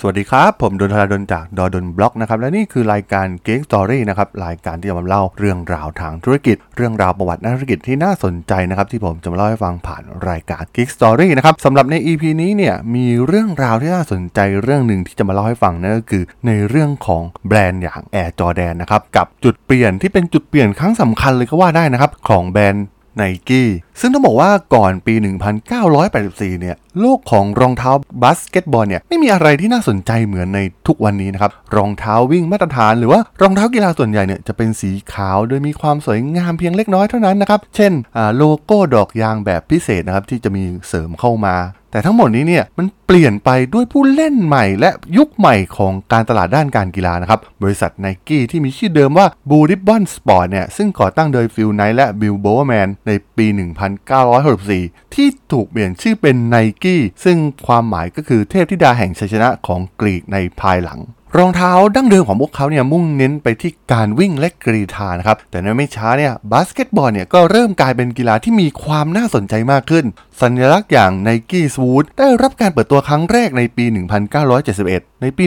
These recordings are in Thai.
สวัสดีครับ ผมดนทราดนจากดอดนบล็อกนะครับและนี่คือรายการ Geek Story นะครับรายการที่จะมาเล่าเรื่องราวทางธุรกิจ เรื่องราวประวัตินักธุรกิจที่น่าสนใจนะครับที่ผมจะมาเล่าให้ฟังผ่านรายการ Geek Story นะครับสำหรับใน EP นี้เนี่ยมีเรื่องราวที่น่าสนใจเรื่องหนึ่งที่จะมาเล่าให้ฟังนั่นก็คือ ในเรื่องของแบรนด์อย่าง Air Jordan นะครับกับจุดเปลี่ยนที่เป็นจุดเปลี่ยนครั้งสำคัญเลยก็ว่าได้นะครับของแบรนด์ไนกี้ ซึ่งต้องบอกว่าก่อนปี 1984 เนี่ย โลกของรองเท้าบาสเกตบอลเนี่ยไม่มีอะไรที่น่าสนใจเหมือนในทุกวันนี้นะครับ รองเท้าวิ่งมาตรฐานหรือว่ารองเท้ากีฬาส่วนใหญ่เนี่ยจะเป็นสีขาวโดยมีความสวยงามเพียงเล็กน้อยเท่านั้นนะครับ เช่นโลโก้ดอกยางแบบพิเศษนะครับที่จะมีเสริมเข้ามาแต่ทั้งหมดนี้เนี่ยมันเปลี่ยนไปด้วยผู้เล่นใหม่และยุคใหม่ของการตลาดด้านการกีฬานะครับ บริษัทไนกี้ที่มีชื่อเดิมว่า Blue Ribbon Sports เนี่ยซึ่งก่อตั้งโดยฟิลไนท์และบิลโบว์แมนในปี1964 ที่ถูกเปลี่ยนชื่อเป็นไนกี้ซึ่งความหมายก็คือเทพธิดาแห่งชัยชนะของกรีกในภายหลังรองเท้าดั้งเดิมของพวกเขาเนี่ยมุ่งเน้นไปที่การวิ่งและกรีธานะครับ แต่ในไม่ช้าเนี่ยบาสเกตบอลเนี่ยก็เริ่มกลายเป็นกีฬาที่มีความน่าสนใจมากขึ้น สัญลักษณ์อย่าง Nike s w o o t ได้รับการเปิดตัวครั้งแรกในปี 1971 ในปี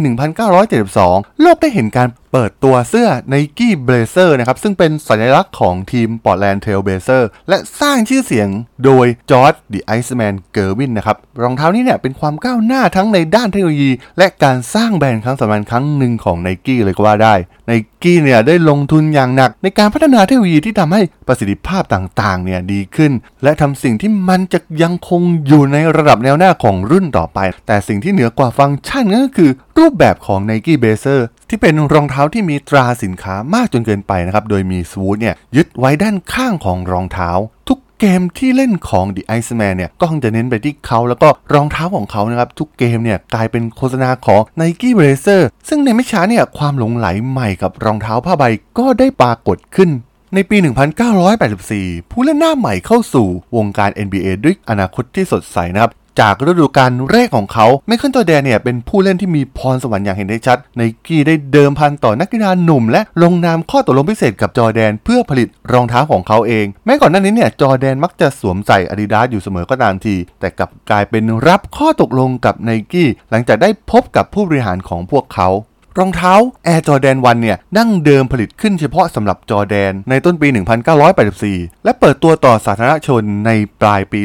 1972 โลกได้เห็นการเปิดตัวเสื้อ Nike Blazer นะครับ ซึ่งเป็นสัญลักษณ์ของทีม Portland Trail Blazer และสร้างชื่อเสียงโดย George the Iceman Gervin นะครับ รองเท้านี้เนี่ยเป็นความก้าวหน้าทั้งในด้านเทคโนโลยี และการสร้างแบรนด์ครั้งสำคัญครั้งหนึ่งของ Nike เลยก็ว่าได้ Nike เนี่ยได้ลงทุนอย่างหนัก ในการพัฒนาเทคโนโลยีที่ทำให้ประสิทธิภาพต่างๆเนี่ยดีขึ้น และทำสิ่งที่มันจะยังคงอยู่ในระดับแนวหน้าของรุ่นต่อไป แต่สิ่งที่เหนือกว่าฟังก์ชันก็คือ รูปแบบของ Nike Blazer ที่เป็นรองเท้าที่มีตราสินค้ามากจนเกินไปนะครับ โดยมีสวูดเนี่ยยึดไว้ด้านข้างของรองเท้า ทุก เกมที่เล่นของ The Iceman เนี่ยก็คงจะเน้นไปที่เขาแล้วก็รองเท้าของเขานะครับทุกเกมเนี่ยกลายเป็นโฆษณาของ Nike Blazer ซึ่งในไม่ช้าเนี่ยความหลงไหลใหม่กับรองเท้าผ้าใบก็ได้ปรากฏขึ้นในปี 1984 ผู้เล่นหน้าใหม่เข้าสู่วงการ NBA ด้วยอนาคตที่สดใสนะครับ จากฤดูกาลแรกของเขาไมเคิลจอแดนเนี่ยเป็นผู้เล่นที่มีพรสวรรค์อย่างเห็นได้ชัด ในกี้ได้เดิมพันต่อนักกีฬาหนุ่ม และลงนามข้อตกลงพิเศษกับจอแดน เพื่อผลิตรองเท้าของเขาเอง แม้ก่อนหน้านี้เนี่ยจอแดนมักจะสวมใส่อาดิดาสอยู่เสมอก็ตามที แต่กลับกลายเป็นรับข้อตกลงกับไนกี้หลังจากได้พบกับผู้บริหารของพวกเขา รองเท้า Air Jordan 1 เนี่ยดั้งเดิมผลิตขึ้นเฉพาะสำหรับจอแดนในต้นปี 1984 และเปิดตัวต่อสาธารณชนในปลายปี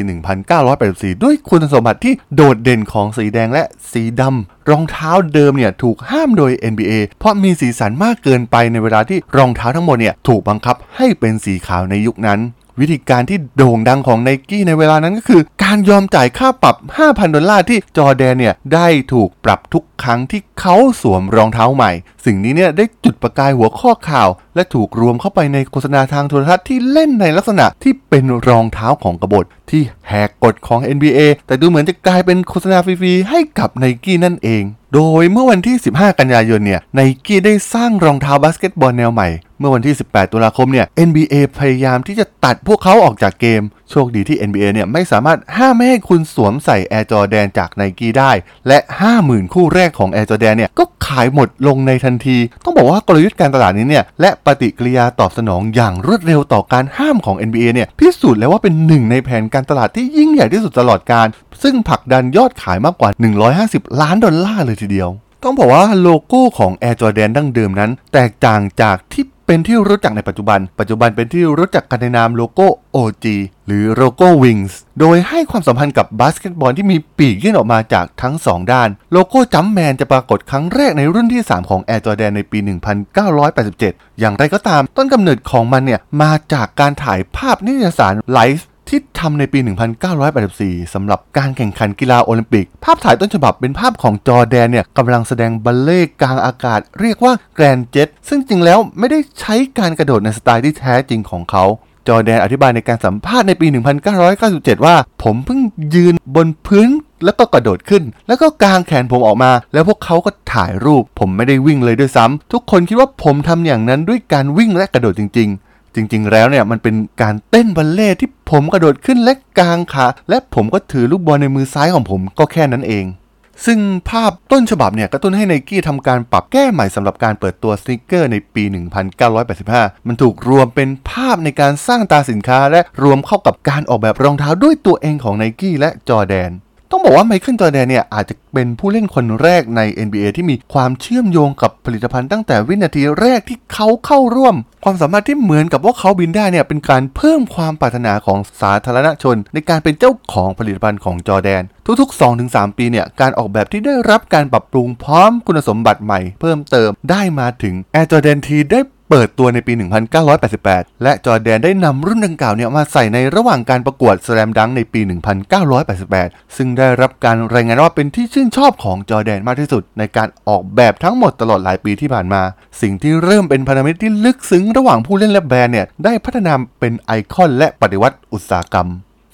1984 ด้วยคุณสมบัติที่โดดเด่นของสีแดงและสีดำรองเท้าเดิมเนี่ยถูกห้ามโดย NBA เพราะมีสีสันมากเกินไปในเวลาที่รองเท้าทั้งหมดเนี่ยถูกบังคับให้เป็นสีขาวในยุคนั้นวิธีการที่โด่งดังของไนกี้ในเวลานั้นก็คือ การยอมจ่ายค่าปรับ 5,000 ดอลลาร์ที่จอร์แดนเนี่ย ได้ถูกปรับทุกครั้งที่เขาสวมรองเท้าใหม่ สิ่งนี้เนี่ยได้จุดประกายหัวข้อข่าว และถูกรวมเข้าไปในโฆษณาทางโทรทัศน์ที่เล่นในลักษณะที่เป็นรองเท้าของกบฏที่แหกกฎของ NBA แต่ดูเหมือนจะกลายเป็นโฆษณาฟรีๆให้กับไนกี้นั่นเอง โดยเมื่อวันที่ 15 กันยายนเนี่ยไนกี้ได้สร้างรองเท้าบาสเกตบอลแนวใหม่ เมื่อวันที่ 18 ตุลาคมเนี่ย NBA พยายามที่จะตัดพวกเขาออกจากเกมโชคดีที่ NBA เนี่ยไม่สามารถห้ามไม่ให้คุณสวมใส่ Air Jordan จากไนกี้ได้ และ 50,000 คู่แรกของ Air Jordan เนี่ยก็ขายหมดลงในทันที ต้องบอกว่ากลยุทธ์การตลาดนี้เนี่ยและปฏิกิริยาตอบสนองอย่างรวดเร็วต่อการห้ามของ NBA เนี่ยพิสูจน์แล้วว่าเป็นหนึ่งในแผนการตลาดที่ยิ่งใหญ่ที่สุดตลอดกาล ซึ่งผลักดันยอดขายมากกว่า 150 ล้านดอลลาร์เลยทีเดียว ต้องบอกว่าโลโก้ของ Air Jordan ดั้งเดิมนั้น แตกต่างจากที่ เป็นที่รู้จักในปัจจุบัน ปัจจุบันเป็นที่รู้จักกันในนามโลโก้ OG หรือโลโก้ Wings โดยให้ความสัมพันธ์กับบาสเกตบอลที่มีปีกยื่นออกมาจากทั้ง 2 ด้าน โลโก้ Jumpman จะปรากฏครั้งแรกในรุ่นที่ 3 ของ Air Jordan ในปี 1987 อย่างไรก็ตามต้นกำเนิดของมันเนี่ยมาจากการถ่ายภาพนิตยสาร Life ที่ทำในปี 1984 สำหรับการแข่งขันกีฬาโอลิมปิก ภาพถ่ายต้นฉบับเป็นภาพของจอร์แดนเนี่ยกำลังแสดงบัลเลต์กลางอากาศ เรียกว่า grand jeté ซึ่งจริงแล้วไม่ได้ใช้การกระโดดในสไตล์ที่แท้จริงของเขาจอแดนอธิบายในการสัมภาษณ์ในปี 1997 ว่า ผมเพิ่งยืนบนพื้นแล้วก็กระโดดขึ้น แล้วก็กางแขนผมออกมา แล้วพวกเขาก็ถ่ายรูป ผมไม่ได้วิ่งเลยด้วยซ้ำทุกคนคิดว่าผมทำอย่างนั้นด้วยการวิ่งและกระโดดจริง ๆ จริง ๆ แล้วเนี่ยมันเป็นการเต้นบัลเล่ที่ ผมกระโดดขึ้นและกางขาและผมก็ถือลูกบอลในมือซ้ายของผมก็แค่นั้นเอง ซึ่งภาพต้นฉบับเนี่ยกระตุ้นให้ไนกี้ทำการปรับแก้ใหม่สำหรับการเปิดตัวสนิเกอร์ในปี 1985 มันถูกรวมเป็นภาพในการสร้างตาสินค้าและรวมเข้ากับการออกแบบรองเท้าด้วยตัวเองของไนกี้และจอแดน ต้องบอกว่าไมเคิลจอแดนเนี่ยอาจจะเป็นผู้เล่นคนแรกใน NBA ที่มีความเชื่อมโยงกับผลิตภัณฑ์ตั้งแต่วินาทีแรกที่เขาเข้าร่วม ความสามารถที่เหมือนกับว่าเขาบินได้เนี่ยเป็นการเพิ่มความปรารถนาของสาธารณชน ในการเป็นเจ้าของผลิตภัณฑ์ของจอแดน ทุกๆ 2-3 ปีเนี่ยการออกแบบที่ได้รับการปรับปรุงพร้อมคุณสมบัติใหม่เพิ่มเติมได้มาถึง Air Jordan T ได้ เปิดตัวในปี 1988 และจอแดนได้นำรุ่นดังกล่าวเนี่ยมาใส่ในระหว่างการประกวดสแลมดังในปี 1988 ซึ่งได้รับการรายงานว่าเป็นที่ชื่นชอบของจอแดนมากที่สุด ในการออกแบบทั้งหมดตลอดหลายปีที่ผ่านมา สิ่งที่เริ่มเป็นพันธมิตรที่ลึกซึ้งระหว่างผู้เล่นและแบรนด์เนี่ยได้พัฒนาเป็นไอคอนและปฏิวัติอุตสาหกรรม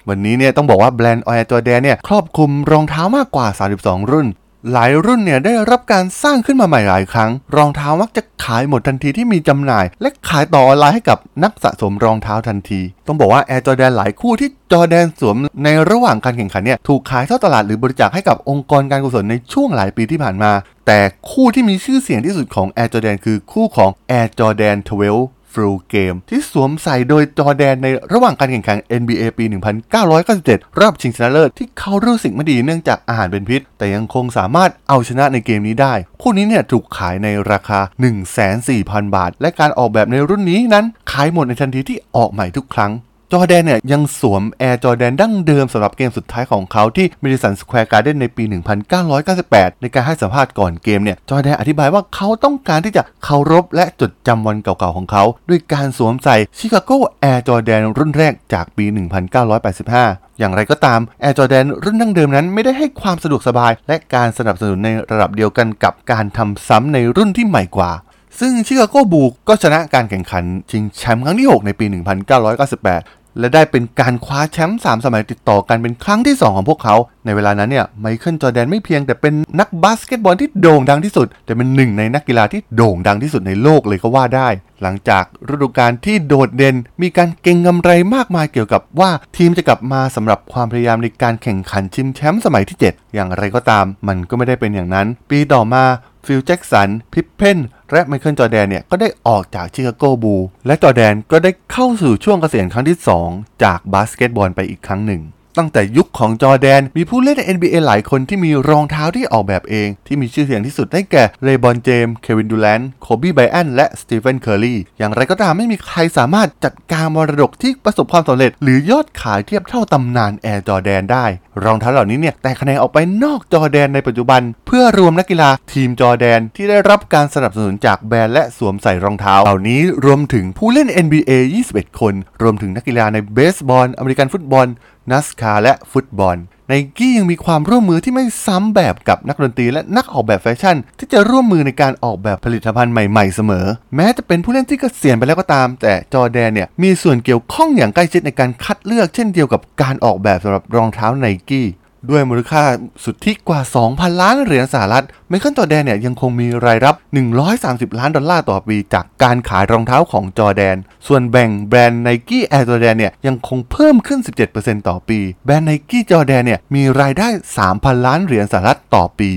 วันนี้เนี่ยต้องบอกว่าแบรนด์ออยจอแดนเนี่ยครอบคลุมรองเท้ามากกว่า 32 รุ่น หลายรุ่นเนี่ยได้รับการสร้างขึ้นมาใหม่หลายครั้ง รองเท้ามักจะขายหมดทันทีที่มีจำหน่าย และขายต่อออนไลน์ให้กับนักสะสมรองเท้าทันที ต้องบอกว่า Air Jordan หลายคู่ที่จอแดนสวมในระหว่างการแข่งขันเนี่ยถูกขายทอตลาดหรือบริจาคให้กับองค์กรการกุศลในช่วงหลายปีที่ผ่านมา แต่คู่ที่มีชื่อเสียงที่สุดของ Air Jordan คือคู่ของ Air Jordan 12 ฟรูเกมที่สวมใส่โดยจอแดนในระหว่างการแข่งขัน NBA ปี 1997 รอบชิงชนะเลิศที่เขารู้สึกไม่ดีเนื่องจากอาหารเป็นพิษ แต่ยังคงสามารถเอาชนะในเกมนี้ได้ คู่นี้เนี่ยถูกขายในราคา 140,000บาท และการออกแบบในรุ่นนี้นั้นขายหมดในทันทีที่ออกใหม่ทุกครั้ง จอร์แดนเนี่ยยังสวม Air Jordan ดั้งเดิมสำหรับเกมสุดท้ายของเขาที่ Madison Square Garden ในปี 1998 ในการให้สัมภาษณ์ก่อนเกมเนี่ยจอร์แดนอธิบายว่าเขาต้องการที่จะเคารพและจดจำวันเก่าๆของเขา ด้วยการสวมใส่ Chicago Air Jordan รุ่นแรกจากปี 1985อย่างไรก็ตาม Air Jordan รุ่นดั้งเดิมนั้นไม่ได้ให้ความสะดวกสบาย และการสนับสนุนในระดับเดียวกันกับการทำซ้ำในรุ่นที่ใหม่กว่า ซึ่ง Chicago Bulls ก็ชนะการแข่งขันชิงแชมป์ครั้งที่ 6 ในปี 1998 และได้เป็นการคว้าแชมป์3สมัยติดต่อกันเป็นครั้งที่ 2 ของพวกเขา ในเวลานั้นเนี่ยไมเคิลจอร์แดนไม่เพียงแต่เป็นนักบาสเกตบอลที่โด่งดังที่สุด แต่เป็นหนึ่งในนักกีฬาที่โด่งดังที่สุดในโลกเลยก็ว่าได้ หลังจากฤดูกาลที่โดดเด่น มีการเก็งกำไรมากมายเกี่ยวกับว่าทีมจะกลับมาสำหรับความพยายามในการแข่งขันชิงแชมป์สมัยที่ 7 อย่างไรก็ตาม มันก็ไม่ได้เป็นอย่างนั้น ปีต่อมาฟิลแจ็กสันพิปเพน และไมเคิลจอร์แดนเนี่ยก็ได้ออกจาก Chicago Bulls และจอร์แดนก็ได้เข้าสู่ช่วงเกษียณครั้งที่ 2 จากบาสเกตบอลไปอีกครั้งหนึ่ง ตั้งแต่ยุคของจอร์แดน มีผู้เล่นใน NBA หลายคนที่มีรองเท้าที่ออกแบบเอง ที่มีชื่อเสียงที่สุดได้แก่เลบรอนเจมส์เควินดูแรนต์โคบีไบรอันต์และสตีเฟนเคอร์รีอย่างไรก็ตามไม่มีใครสามารถจัดการมรดกที่ประสบความสำเร็จ หรือยอดขายเทียบเท่าตำนาน Air Jordan ได้ รองเท้าเหล่านี้เนี่ยแตกแขนงออกไปนอกจอร์แดนในปัจจุบัน เพื่อรวมนักกีฬาทีมจอร์แดนที่ได้รับการสนับสนุนจากแบรนด์และสวมใส่รองเท้า เหล่านี้รวมถึงผู้เล่น NBA 21 คน รวมถึงนักกีฬาในเบสบอลอเมริกันฟุตบอล NASCAR และฟุตบอลไนกี้ยังมีความร่วมมือที่ไม่ซ้ำแบบกับนักดนตรีและนักออกแบบแฟชั่น ที่จะร่วมมือในการออกแบบผลิตภัณฑ์ใหม่ๆเสมอ แม้จะเป็นผู้เล่นที่เกษียณไปแล้วก็ตาม แต่จอร์แดนเนี่ยมีส่วนเกี่ยวข้องอย่างใกล้ชิดในการคัดเลือกเช่นเดียวกับการออกแบบสำหรับรองเท้าไนกี้ ด้วยมูลค่าสุทธิกว่า 2,000 ล้านเหรียญสหรัฐ ไมเคิลจอร์แดนเนี่ยยังคงมีรายรับ 130 ล้านดอลลาร์ต่อปี จากการขายรองเท้าของจอร์แดน ส่วนแบ่งแบรนด์ Nike Air Jordan เนี่ยยังคงเพิ่มขึ้น 17%ต่อปี แบรนด์ Nike Jordan เนี่ยมีรายได้ 3,000 ล้านเหรียญสหรัฐต่อปี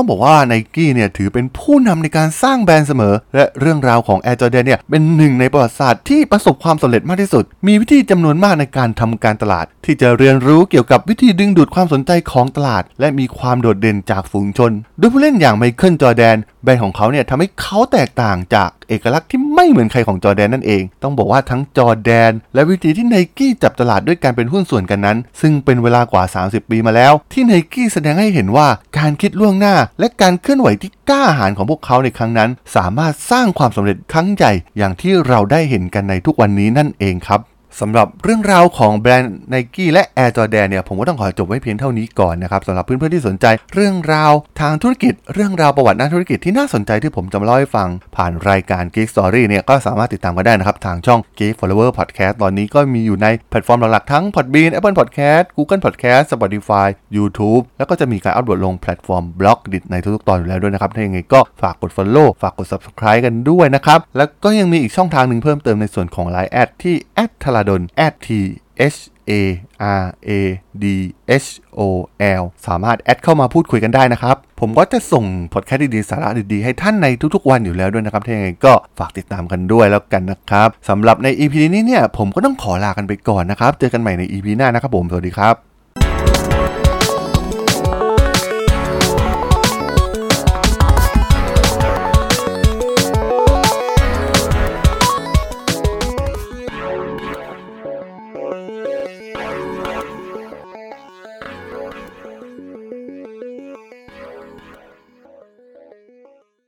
ต้องบอกว่าไนกี้เนี่ยถือเป็นผู้นำในการสร้างแบรนด์เสมอ และเรื่องราวของ Air Jordan เนี่ยเป็นหนึ่งในประวัติศาสตร์ที่ประสบความสำเร็จมากที่สุด มีวิธีจำนวนมากในการทำการตลาด ที่จะเรียนรู้เกี่ยวกับวิธีดึงดูดความสนใจของตลาด และมีความโดดเด่นจากฝูงชน โดยผู้เล่นอย่างไมเคิลจอแดน แบรนด์ของเขาเนี่ยทำให้เขาแตกต่างจากเอกลักษณ์ที่ไม่เหมือนใครของจอแดนนั่นเอง ต้องบอกว่าทั้งจอแดน และวิธีที่ไนกี้จับตลาดด้วยการเป็นหุ้นส่วนกันนั้น ซึ่งเป็นเวลากว่า 30 ปีมาแล้ว ที่ไนกี้แสดงให้เห็นว่าการคิดล่วงหน้า และการเคลื่อนไหวที่กล้าหาญของพวกเขาในครั้งนั้น สามารถสร้างความสำเร็จครั้งใหญ่อย่างที่เราได้เห็นกันในทุกวันนี้นั่นเองครับ สำหรับเรื่องราวของแบรนด์ n i กี้และ Air Jordan เนี่ยผมก็ต้องขอจบไว้เพียงเท่านี้ก่อนนะครับสำหรับเพื่อนๆที่สนใจ เรื่องราวทางธุรกิจ เรื่องราวประวัติด้านธุรกิจที่น่าสนใจที่ผมจะมาเล่าให้ฟัง ผ่านรายการ Geek Story เนี่ยก็สามารถติดตามกันได้นะครับ ทางช่อง Geek Forever Podcast ตอนนี้ก็มีอยู่ในแพลตฟอร์มหลักๆทั้ง Podbean Apple Podcast Google Podcast Spotify YouTube แล้วก็จะมีการอัปโหลดลงแพลตฟอร์ม Blockdit ในทุกๆตอนอยู่แล้วด้วยนะครับถ้าอย่างไรก็ฝากกด Follow ฝากกด Subscribe กันด้วยนะครับแล้วก็ยังมีอีกช่องทางหนึ่งเพิ่มเติมในส่วนของ Line add ที่ t h a l a d o n t H A R A D H O L สามารถแอดเข้ามาพูดคุยกันได้นะครับ ผมก็จะส่งพอดแคสต์ดีๆ สาระดีๆ ให้ท่านในทุกๆวันอยู่แล้วด้วยนะครับถ้าอย่างไรก็ฝากติดตามกันด้วยแล้วกันนะครับสำหรับใน EP นี้เนี่ย ผมก็ต้องขอลากันไปก่อนนะครับ เจอกันใหม่ใน EP หน้านะครับผม สวัสดีครับ